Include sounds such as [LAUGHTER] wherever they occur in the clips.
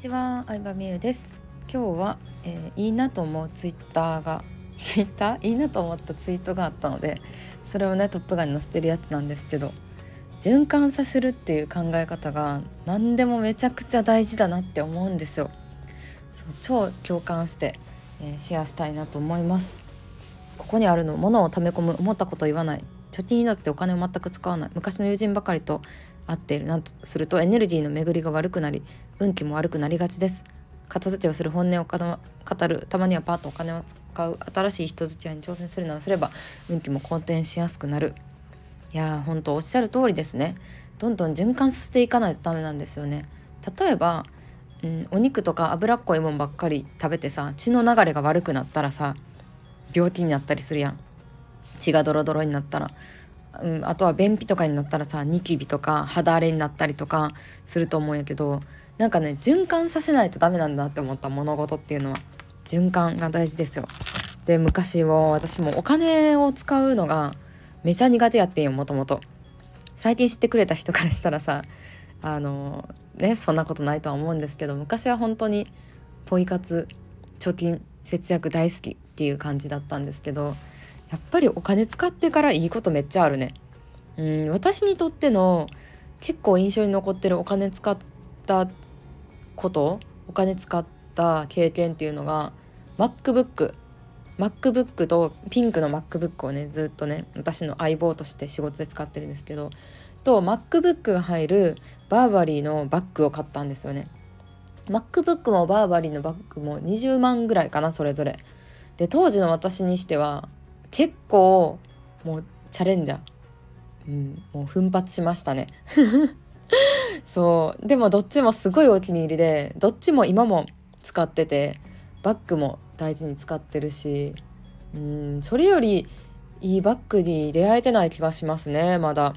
ちは、相葉美優です。今日は、えー、いいなと思うツイッターが [LAUGHS] ツイッター？いいなと思ったツイートがあったのでそれをねトップガンに載せてるやつなんですけど循環させるっていう考え方が何でもめちゃくちゃ大事だなって思うんですよ。そう超共感して、えー、シェアしたいなと思います。ここにあるの物を溜め込む思ったこと言わない。貯金になってお金を全く使わない。昔の友人ばかりと会っているなとするとエネルギーの巡りが悪くなり運気も悪くなりがちです。片付けをする本音を語るたまにはパッとお金を使う新しい人付き合いに挑戦するなどすれば運気も好転しやすくなる。いやー本当おっしゃる通りですね。どんどん循環させていかないとダメなんですよね。例えば、うん、お肉とか脂っこいもんばっかり食べてさ血の流れが悪くなったらさ病気になったりするやん。血がドロドロになったら。うん、あとは便秘とかになったらさニキビとか肌荒れになったりとかすると思うんやけどなんかね循環させないとダメなんだって思った物事っていうのは循環が大事ですよ。で昔も私もお金を使うのがめちゃ苦手やってんよもともと。最近知ってくれた人からしたらさあのねそんなことないとは思うんですけど昔は本当にポイ活貯金節約大好きっていう感じだったんですけどやっぱりお金使ってからいいことめっちゃあるね。うん私にとっての結構印象に残ってるお金使ったことお金使った経験っていうのが MacBook MacBook とピンクの MacBook をねずっとね私の相棒として仕事で使ってるんですけどと MacBook が入るバーバリーのバッグを買ったんですよね MacBook もバーバリーのバッグも20万ぐらいかなそれぞれで当時の私にしては結構もうチャレンジャー、うん、もう奮発しましたね。[LAUGHS] そう。でもどっちもすごいお気に入りでどっちも今も使っててバッグも大事に使ってるしうんそれよりいいバッグに出会えてない気がしますねまだ、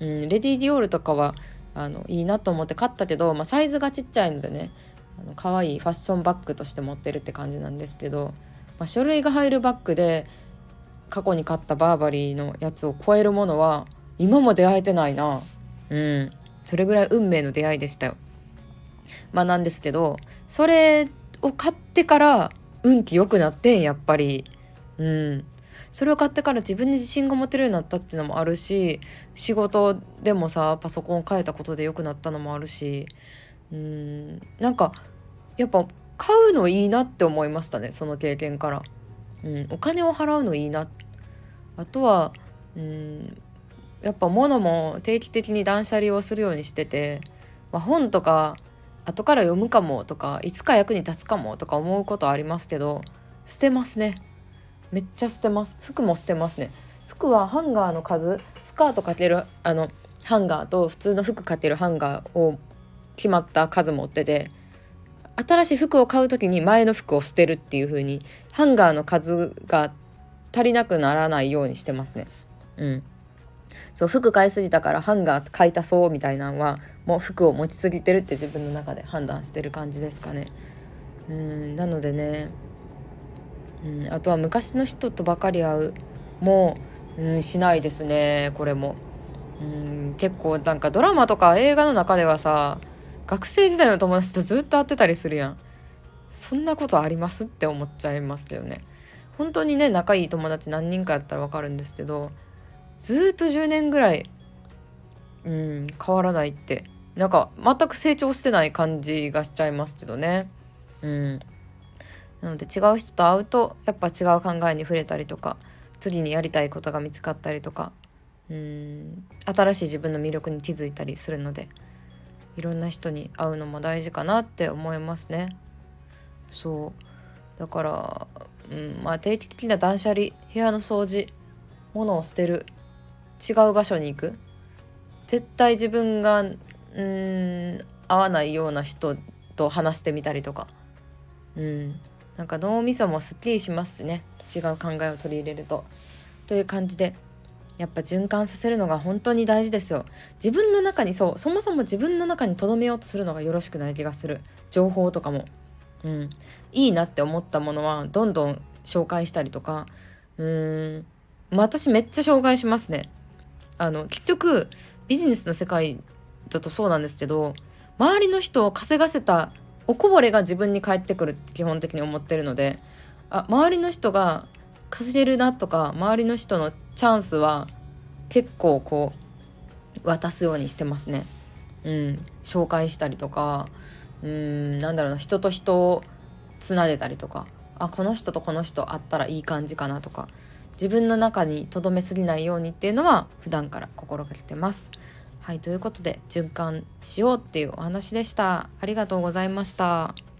うん、レディ・ディオールとかはあのいいなと思って買ったけど、まあ、サイズがちっちゃいのでねあの可愛いファッションバッグとして持ってるって感じなんですけど、まあ、書類が入るバッグで過去に買ったバーバリーのやつを超えるものは今も出会えてないな。うん。それぐらい運命の出会いでしたよ。まあなんですけどそれを買ってから運気良くなってんやっぱり。うん。それを買ってから自分に自信が持てるようになったっていうのもあるし仕事でもさパソコンを変えたことで良くなったのもあるし。うん。なんかやっぱ買うのいいなって思いましたねその経験から、うん、お金を払うのいいなあとはうんやっぱ物も定期的に断捨離をするようにしてて、まあ、本とか後から読むかもとかいつか役に立つかもとか思うことありますけど捨てますね。めっちゃ捨てます。服も捨てますね。服はハンガーの数スカートかけるあのハンガーと普通の服かけるハンガーを決まった数持ってて新しい服を買う時に前の服を捨てるっていう風にハンガーの数が足りなくならないようにしてますね。うん。そう服買いすぎたからハンガー買いたそうみたいなのはもう服を持ちすぎてるって自分の中で判断してる感じですかね。うんなのでね、うん、あとは昔の人とばかり会うもう、うん、しないですねこれも。うん結構なんかドラマとか映画の中ではさ学生時代の友達とずっと会ってたりするやん。そんなことありますって思っちゃいますけどね。本当にね仲いい友達何人かやったら分かるんですけどずっと10年ぐらいうん変わらないって。なんか全く成長してない感じがしちゃいますけどね。うん。なので違う人と会うとやっぱ違う考えに触れたりとか次にやりたいことが見つかったりとかうん新しい自分の魅力に気づいたりするのでいろんな人に会うのも大事かなって思いますね。そう。だからうんまあ、定期的な断捨離部屋の掃除物を捨てる違う場所に行く。絶対自分がうん合わないような人と話してみたりとか。うん。なんか脳みそもすっきりしますね。違う考えを取り入れると。という感じでやっぱ循環させるのが本当に大事ですよ。自分の中にそうそもそも自分の中に留めようとするのがよろしくない気がする。情報とかも。うん、いいなって思ったものはどんどん紹介したりとかうーん、私めっちゃ紹介しますね。あの結局ビジネスの世界だとそうなんですけど周りの人を稼がせたおこぼれが自分に返ってくるって基本的に思ってるのであ周りの人が稼げるなとか周りの人のチャンスは結構こう渡すようにしてますね。うん、紹介したりとかうんなんだろうな人と人をつなげたりとかあこの人とこの人会ったらいい感じかなとか自分の中にとどめすぎないようにっていうのは普段から心がけてます。はいということで循環しようっていうお話でした。ありがとうございました。